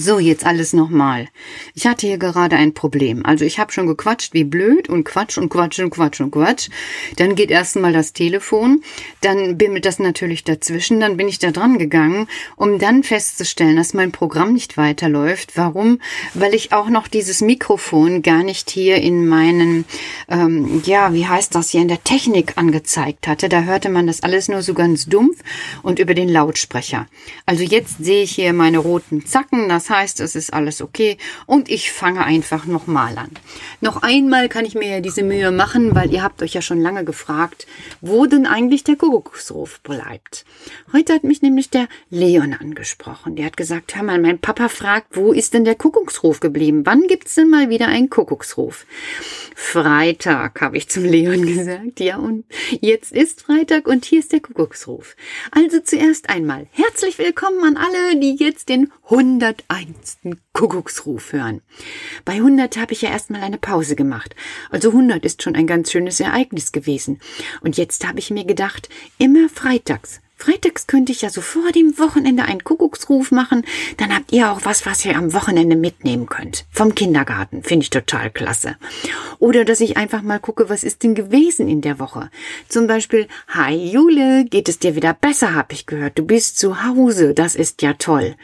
So, jetzt alles nochmal. Ich hatte hier gerade ein Problem. Also ich habe schon gequatscht wie blöd und Quatsch und Quatsch und Quatsch und Quatsch. Dann geht erstmal das Telefon, dann bimmelt das natürlich dazwischen, dann bin ich da dran gegangen, um dann festzustellen, dass mein Programm nicht weiterläuft. Warum? Weil ich auch noch dieses Mikrofon gar nicht hier in meinen, ähm, ja, wie heißt das hier, in der Technik angezeigt hatte. Da hörte man das alles nur so ganz dumpf und über den Lautsprecher. Also jetzt sehe ich hier meine roten Zacken, das heißt, es ist alles okay und ich fange einfach nochmal an. Noch einmal kann ich mir ja diese Mühe machen, weil ihr habt euch ja schon lange gefragt, wo denn eigentlich der Kuckucksruf bleibt. Heute hat mich nämlich der Leon angesprochen. Der hat gesagt, hör mal, mein Papa fragt, wo ist denn der Kuckucksruf geblieben? Wann gibt's denn mal wieder einen Kuckucksruf? Freitag, habe ich zum Leon gesagt. Ja, und jetzt ist Freitag und hier ist der Kuckucksruf. Also zuerst einmal herzlich willkommen an alle, die jetzt den 100 einsten Kuckucksruf hören. Bei 100 habe ich ja erstmal eine Pause gemacht. Also 100 ist schon ein ganz schönes Ereignis gewesen. Und jetzt habe ich mir gedacht, immer freitags Freitags könnte ich ja so vor dem Wochenende einen Kuckucksruf machen. Dann habt ihr auch was, was ihr am Wochenende mitnehmen könnt. Vom Kindergarten. Finde ich total klasse. Oder dass ich einfach mal gucke, was ist denn gewesen in der Woche. Zum Beispiel, Hi Jule, geht es dir wieder besser, hab ich gehört. Du bist zu Hause. Das ist ja toll.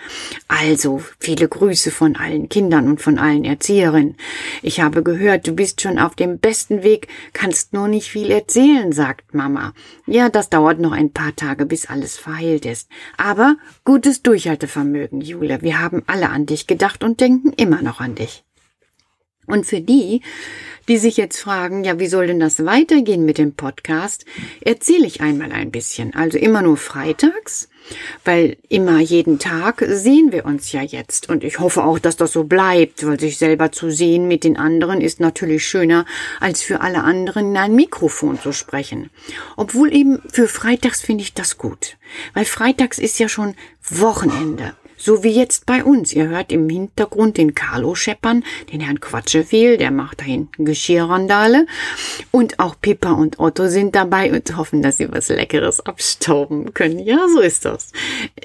Also, viele Grüße von allen Kindern und von allen Erzieherinnen. Ich habe gehört, du bist schon auf dem besten Weg, kannst nur nicht viel erzählen, sagt Mama. Ja, das dauert noch ein paar Tage, bis alles verheilt ist. Aber gutes Durchhaltevermögen, Jule. Wir haben alle an dich gedacht und denken immer noch an dich. Und für die, die sich jetzt fragen, ja, wie soll denn das weitergehen mit dem Podcast, erzähle ich einmal ein bisschen. Also immer nur freitags weil immer jeden Tag sehen wir uns ja jetzt. Und ich hoffe auch, dass das so bleibt, weil sich selber zu sehen mit den anderen ist natürlich schöner, als für alle anderen in ein Mikrofon zu sprechen. Obwohl eben für Freitags finde ich das gut. Weil Freitags ist ja schon Wochenende. So wie jetzt bei uns. Ihr hört im Hintergrund den Carlo scheppern, den Herrn Quatschefehl, der macht da hinten Geschirrrandale. Und auch Pippa und Otto sind dabei und hoffen, dass sie was Leckeres abstauben können. Ja, so ist das.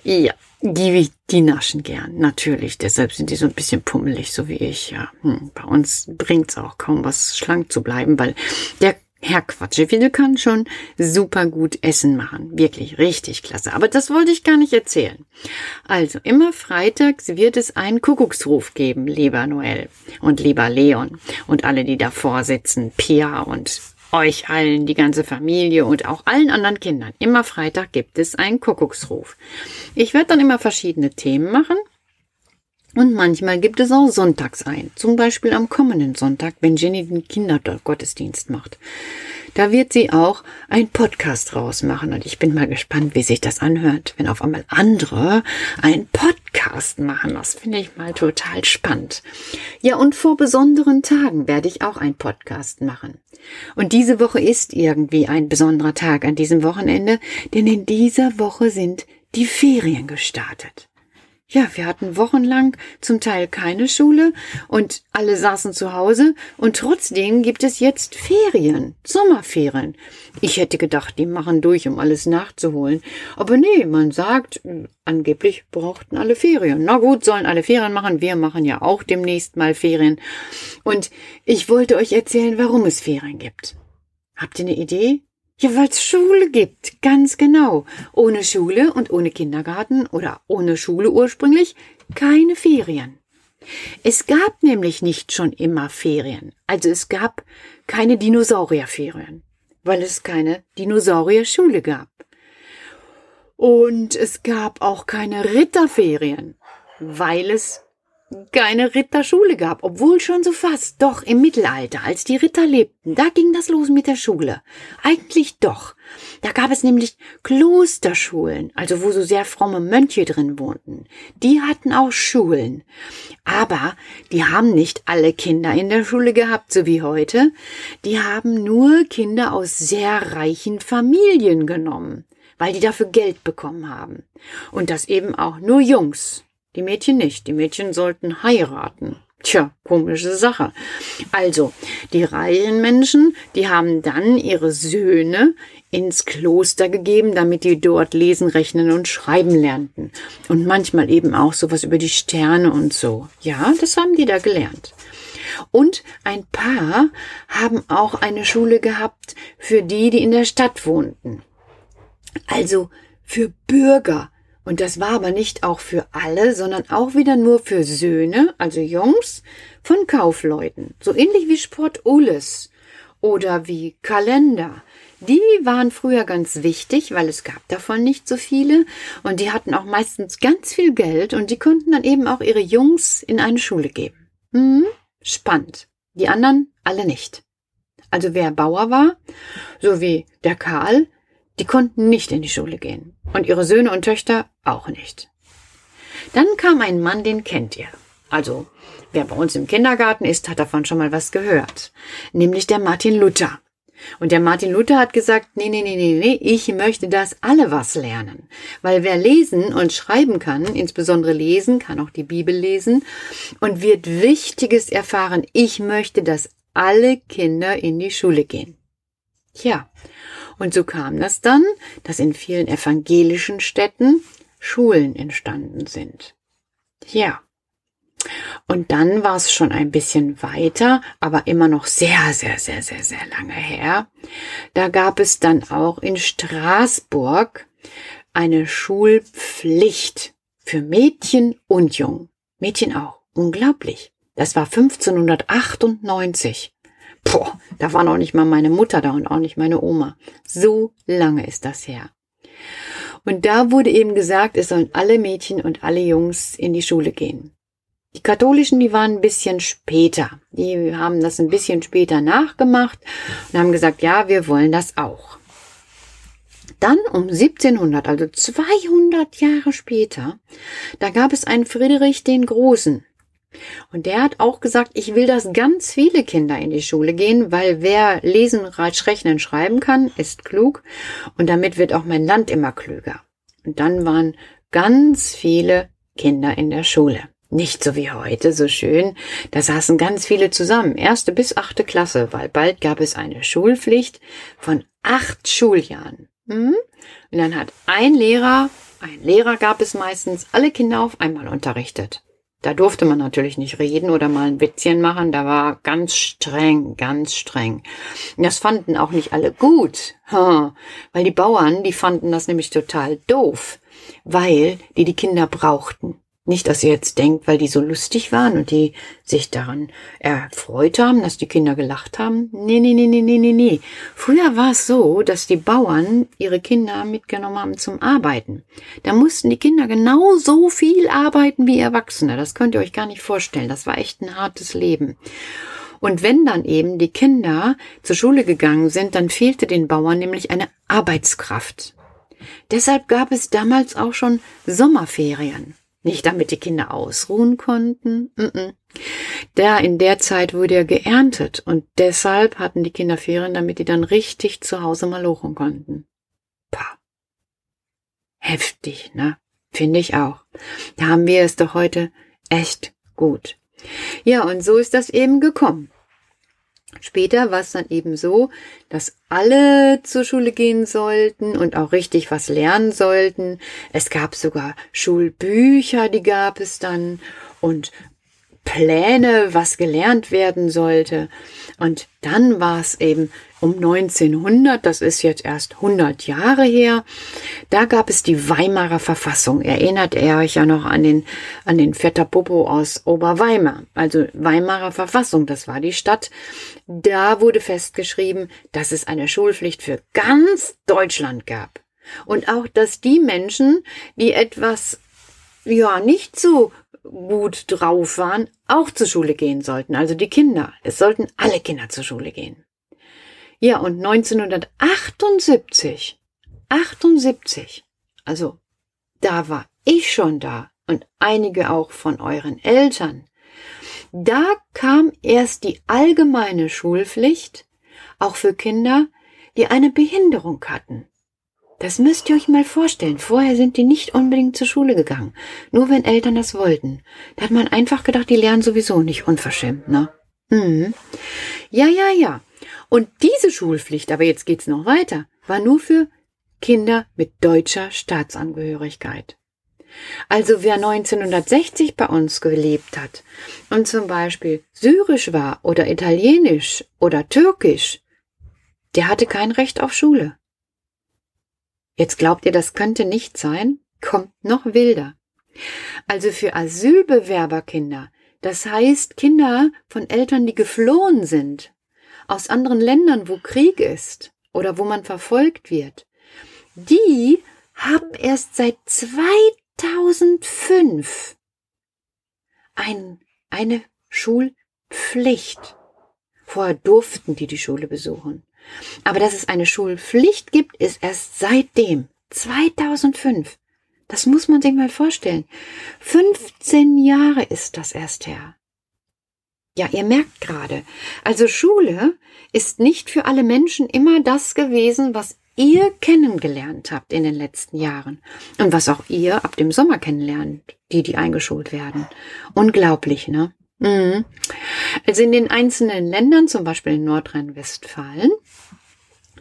Ja, die, die naschen gern, natürlich. Deshalb sind die so ein bisschen pummelig, so wie ich. Ja, hm, bei uns bringt's auch kaum was schlank zu bleiben, weil der Herr Quatschewille kann schon super gut Essen machen. Wirklich richtig klasse. Aber das wollte ich gar nicht erzählen. Also, immer freitags wird es einen Kuckucksruf geben, lieber Noel und lieber Leon und alle, die davor sitzen, Pia und euch allen, die ganze Familie und auch allen anderen Kindern. Immer Freitag gibt es einen Kuckucksruf. Ich werde dann immer verschiedene Themen machen und manchmal gibt es auch sonntags ein, zum Beispiel am kommenden Sonntag, wenn Jenny den Kindergottesdienst macht. Da wird sie auch ein Podcast rausmachen und ich bin mal gespannt, wie sich das anhört, wenn auf einmal andere einen Podcast machen. Das finde ich mal total spannend. Ja, und vor besonderen Tagen werde ich auch einen Podcast machen. Und diese Woche ist irgendwie ein besonderer Tag an diesem Wochenende, denn in dieser Woche sind die Ferien gestartet. Ja, wir hatten wochenlang zum Teil keine Schule und alle saßen zu Hause und trotzdem gibt es jetzt Ferien, Sommerferien. Ich hätte gedacht, die machen durch, um alles nachzuholen. Aber nee, man sagt, angeblich brauchten alle Ferien. Na gut, sollen alle Ferien machen. Wir machen ja auch demnächst mal Ferien. Und ich wollte euch erzählen, warum es Ferien gibt. Habt ihr eine Idee? Ja, weil es Schule gibt, ganz genau. Ohne Schule und ohne Kindergarten oder ohne Schule ursprünglich keine Ferien. Es gab nämlich nicht schon immer Ferien. Also es gab keine Dinosaurierferien, weil es keine Dinosaurierschule gab. Und es gab auch keine Ritterferien, weil es keine Ritterschule gab, obwohl schon so fast. Doch im Mittelalter, als die Ritter lebten, da ging das los mit der Schule. Eigentlich doch. Da gab es nämlich Klosterschulen, also wo so sehr fromme Mönche drin wohnten. Die hatten auch Schulen. Aber die haben nicht alle Kinder in der Schule gehabt, so wie heute. Die haben nur Kinder aus sehr reichen Familien genommen, weil die dafür Geld bekommen haben. Und das eben auch nur Jungs. Die Mädchen nicht. Die Mädchen sollten heiraten. Tja, komische Sache. Also, die reichen Menschen, die haben dann ihre Söhne ins Kloster gegeben, damit die dort lesen, rechnen und schreiben lernten. Und manchmal eben auch sowas über die Sterne und so. Ja, das haben die da gelernt. Und ein paar haben auch eine Schule gehabt für die, die in der Stadt wohnten. Also für Bürger, und das war aber nicht auch für alle, sondern auch wieder nur für Söhne, also Jungs, von Kaufleuten. So ähnlich wie Sport Ulles oder wie Kalender. Die waren früher ganz wichtig, weil es gab davon nicht so viele und die hatten auch meistens ganz viel Geld und die konnten dann eben auch ihre Jungs in eine Schule geben. Hm, spannend. Die anderen alle nicht. Also wer Bauer war, so wie der Karl, die konnten nicht in die Schule gehen. Und ihre Söhne und Töchter auch nicht. Dann kam ein Mann, den kennt ihr. Also, wer bei uns im Kindergarten ist, hat davon schon mal was gehört. Nämlich der Martin Luther. Und der Martin Luther hat gesagt, nee, nee, nee, nee, nee, ich möchte, dass alle was lernen. Weil wer lesen und schreiben kann, insbesondere lesen, kann auch die Bibel lesen und wird Wichtiges erfahren. Ich möchte, dass alle Kinder in die Schule gehen. Tja, und so kam das dann, dass in vielen evangelischen Städten Schulen entstanden sind. Ja. Und dann war es schon ein bisschen weiter, aber immer noch sehr, sehr, sehr, sehr, sehr lange her. Da gab es dann auch in Straßburg eine Schulpflicht für Mädchen und Jungen. Mädchen auch. Unglaublich. Das war 1598. Boah, da war noch nicht mal meine Mutter da und auch nicht meine Oma. So lange ist das her. Und da wurde eben gesagt, es sollen alle Mädchen und alle Jungs in die Schule gehen. Die Katholischen, die waren ein bisschen später. Die haben das ein bisschen später nachgemacht und haben gesagt, ja, wir wollen das auch. Dann um 1700, also 200 Jahre später, da gab es einen Friedrich den Großen. Und der hat auch gesagt, ich will, dass ganz viele Kinder in die Schule gehen, weil wer lesen, rechnen, schreiben kann, ist klug. Und damit wird auch mein Land immer klüger. Und dann waren ganz viele Kinder in der Schule. Nicht so wie heute, so schön. Da saßen ganz viele zusammen, erste bis achte Klasse, weil bald gab es eine Schulpflicht von acht Schuljahren. Hm? Und dann hat ein Lehrer, ein Lehrer gab es meistens, alle Kinder auf einmal unterrichtet. Da durfte man natürlich nicht reden oder mal ein Witzchen machen. Da war ganz streng, ganz streng. Das fanden auch nicht alle gut, weil die Bauern, die fanden das nämlich total doof, weil die die Kinder brauchten. Nicht, dass ihr jetzt denkt, weil die so lustig waren und die sich daran erfreut haben, dass die Kinder gelacht haben. Nee, nee, nee, nee, nee, nee, nee. Früher war es so, dass die Bauern ihre Kinder mitgenommen haben zum Arbeiten. Da mussten die Kinder genauso viel arbeiten wie Erwachsene. Das könnt ihr euch gar nicht vorstellen. Das war echt ein hartes Leben. Und wenn dann eben die Kinder zur Schule gegangen sind, dann fehlte den Bauern nämlich eine Arbeitskraft. Deshalb gab es damals auch schon Sommerferien. Nicht damit die Kinder ausruhen konnten. Mm. Da in der Zeit wurde er geerntet und deshalb hatten die Kinder Ferien, damit die dann richtig zu Hause malochen konnten. Pah. Heftig, ne? Finde ich auch. Da haben wir es doch heute echt gut. Ja, und so ist das eben gekommen. Später war es dann eben so, dass alle zur Schule gehen sollten und auch richtig was lernen sollten. Es gab sogar Schulbücher, die gab es dann und Pläne, was gelernt werden sollte. Und dann war es eben um 1900, das ist jetzt erst 100 Jahre her, da gab es die Weimarer Verfassung. Erinnert ihr euch ja noch an den, an den Vetter Popo aus Oberweimar? Also Weimarer Verfassung, das war die Stadt. Da wurde festgeschrieben, dass es eine Schulpflicht für ganz Deutschland gab. Und auch, dass die Menschen, die etwas, ja, nicht so gut drauf waren, auch zur Schule gehen sollten. Also die Kinder. Es sollten alle Kinder zur Schule gehen. Ja, und 1978, 78, also da war ich schon da und einige auch von euren Eltern. Da kam erst die allgemeine Schulpflicht, auch für Kinder, die eine Behinderung hatten. Das müsst ihr euch mal vorstellen. Vorher sind die nicht unbedingt zur Schule gegangen. Nur wenn Eltern das wollten. Da hat man einfach gedacht, die lernen sowieso nicht unverschämt, ne? Mhm. Ja, ja, ja. Und diese Schulpflicht, aber jetzt geht's noch weiter, war nur für Kinder mit deutscher Staatsangehörigkeit. Also wer 1960 bei uns gelebt hat und zum Beispiel syrisch war oder italienisch oder türkisch, der hatte kein Recht auf Schule. Jetzt glaubt ihr, das könnte nicht sein? Kommt noch wilder. Also für Asylbewerberkinder, das heißt Kinder von Eltern, die geflohen sind, aus anderen Ländern, wo Krieg ist oder wo man verfolgt wird, die haben erst seit 2005 ein, eine Schulpflicht. Vorher durften die die Schule besuchen. Aber dass es eine Schulpflicht gibt, ist erst seitdem. 2005. Das muss man sich mal vorstellen. 15 Jahre ist das erst her. Ja, ihr merkt gerade. Also Schule ist nicht für alle Menschen immer das gewesen, was ihr kennengelernt habt in den letzten Jahren und was auch ihr ab dem Sommer kennenlernt, die, die eingeschult werden. Unglaublich, ne? Mhm. Also in den einzelnen Ländern, zum Beispiel in Nordrhein-Westfalen,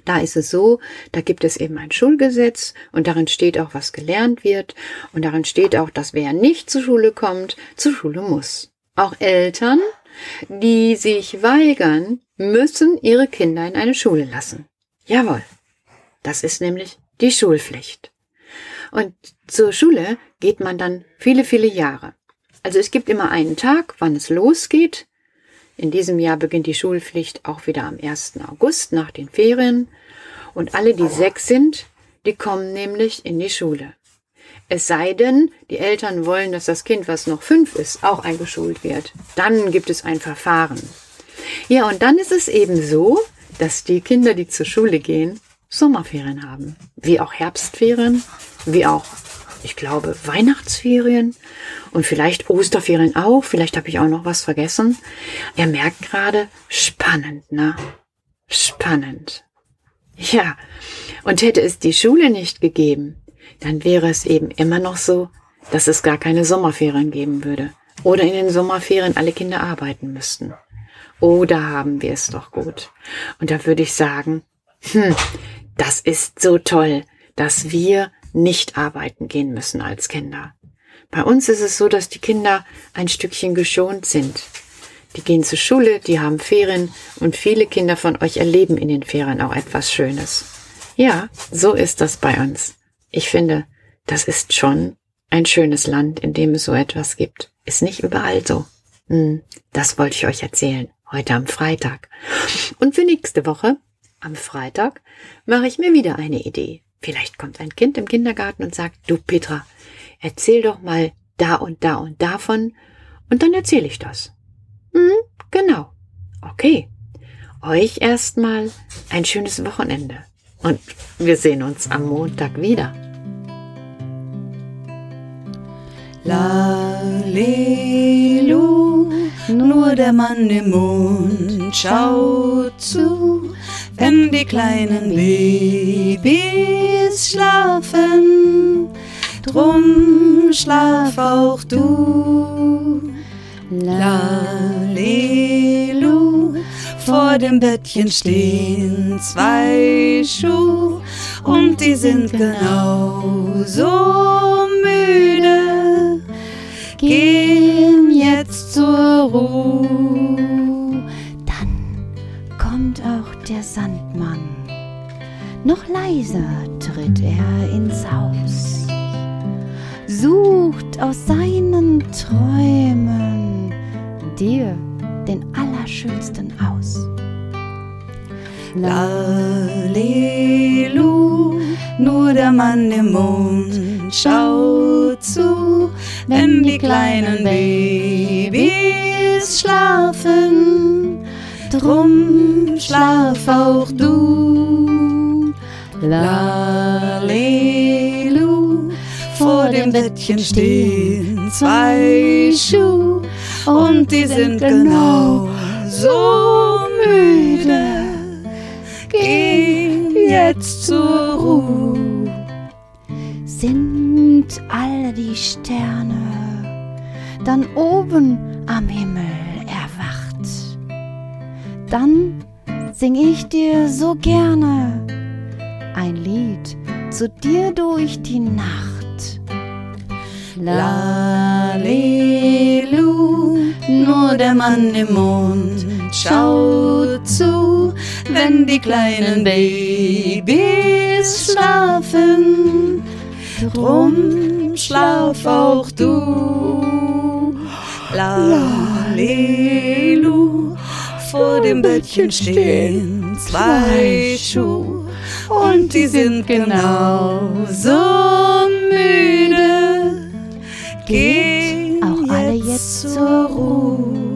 da ist es so, da gibt es eben ein Schulgesetz und darin steht auch, was gelernt wird und darin steht auch, dass wer nicht zur Schule kommt, zur Schule muss. Auch Eltern, die sich weigern, müssen ihre Kinder in eine Schule lassen. Jawohl. Das ist nämlich die Schulpflicht. Und zur Schule geht man dann viele, viele Jahre. Also es gibt immer einen Tag, wann es losgeht. In diesem Jahr beginnt die Schulpflicht auch wieder am 1. August nach den Ferien. Und alle, die sechs sind, die kommen nämlich in die Schule. Es sei denn, die Eltern wollen, dass das Kind, was noch fünf ist, auch eingeschult wird. Dann gibt es ein Verfahren. Ja, und dann ist es eben so, dass die Kinder, die zur Schule gehen, Sommerferien haben. Wie auch Herbstferien, wie auch, ich glaube, Weihnachtsferien und vielleicht Osterferien auch. Vielleicht habe ich auch noch was vergessen. Er merkt gerade, spannend, ne? Spannend. Ja, und hätte es die Schule nicht gegeben, dann wäre es eben immer noch so, dass es gar keine Sommerferien geben würde. Oder in den Sommerferien alle Kinder arbeiten müssten. Oder haben wir es doch gut. Und da würde ich sagen, hm, das ist so toll, dass wir nicht arbeiten gehen müssen als Kinder. Bei uns ist es so, dass die Kinder ein Stückchen geschont sind. Die gehen zur Schule, die haben Ferien und viele Kinder von euch erleben in den Ferien auch etwas Schönes. Ja, so ist das bei uns. Ich finde, das ist schon ein schönes Land, in dem es so etwas gibt. Ist nicht überall so. Hm, das wollte ich euch erzählen, heute am Freitag. Und für nächste Woche am Freitag mache ich mir wieder eine Idee. Vielleicht kommt ein Kind im Kindergarten und sagt, du Petra, erzähl doch mal da und da und davon, und dann erzähle ich das. Hm, genau. Okay. Euch erstmal ein schönes Wochenende. Und wir sehen uns am Montag wieder. Lalelu, nur der Mann im Mond schaut zu wenn die kleinen Babys schlafen. Drum schlaf auch du. Lalelu, vor dem Bettchen stehen zwei Schuhe und die sind genauso müde. Gehen jetzt zur Ruhe. Noch leiser tritt er ins Haus, sucht aus seinen Träumen dir den allerschönsten aus. Lalelu, nur der Mann im Mond schaut zu, wenn die kleinen Babys schlafen drum schlaf auch du. Lalelu, vor dem Bettchen stehen zwei Schuhe und die sind genau so müde. Geh jetzt zur Ruhe. Ruh. Sind alle die Sterne dann oben am Himmel erwacht, dann sing ich dir so gerne ein Lied zu dir durch die Nacht. Lalelu, nur der Mann im Mond schaut zu, wenn die kleinen Babys schlafen. Drum schlaf auch du. Lalelu, vor dem Bettchen stehen zwei Schuhe und die sind genau so müde. Geht auch alle jetzt zur Ruhe.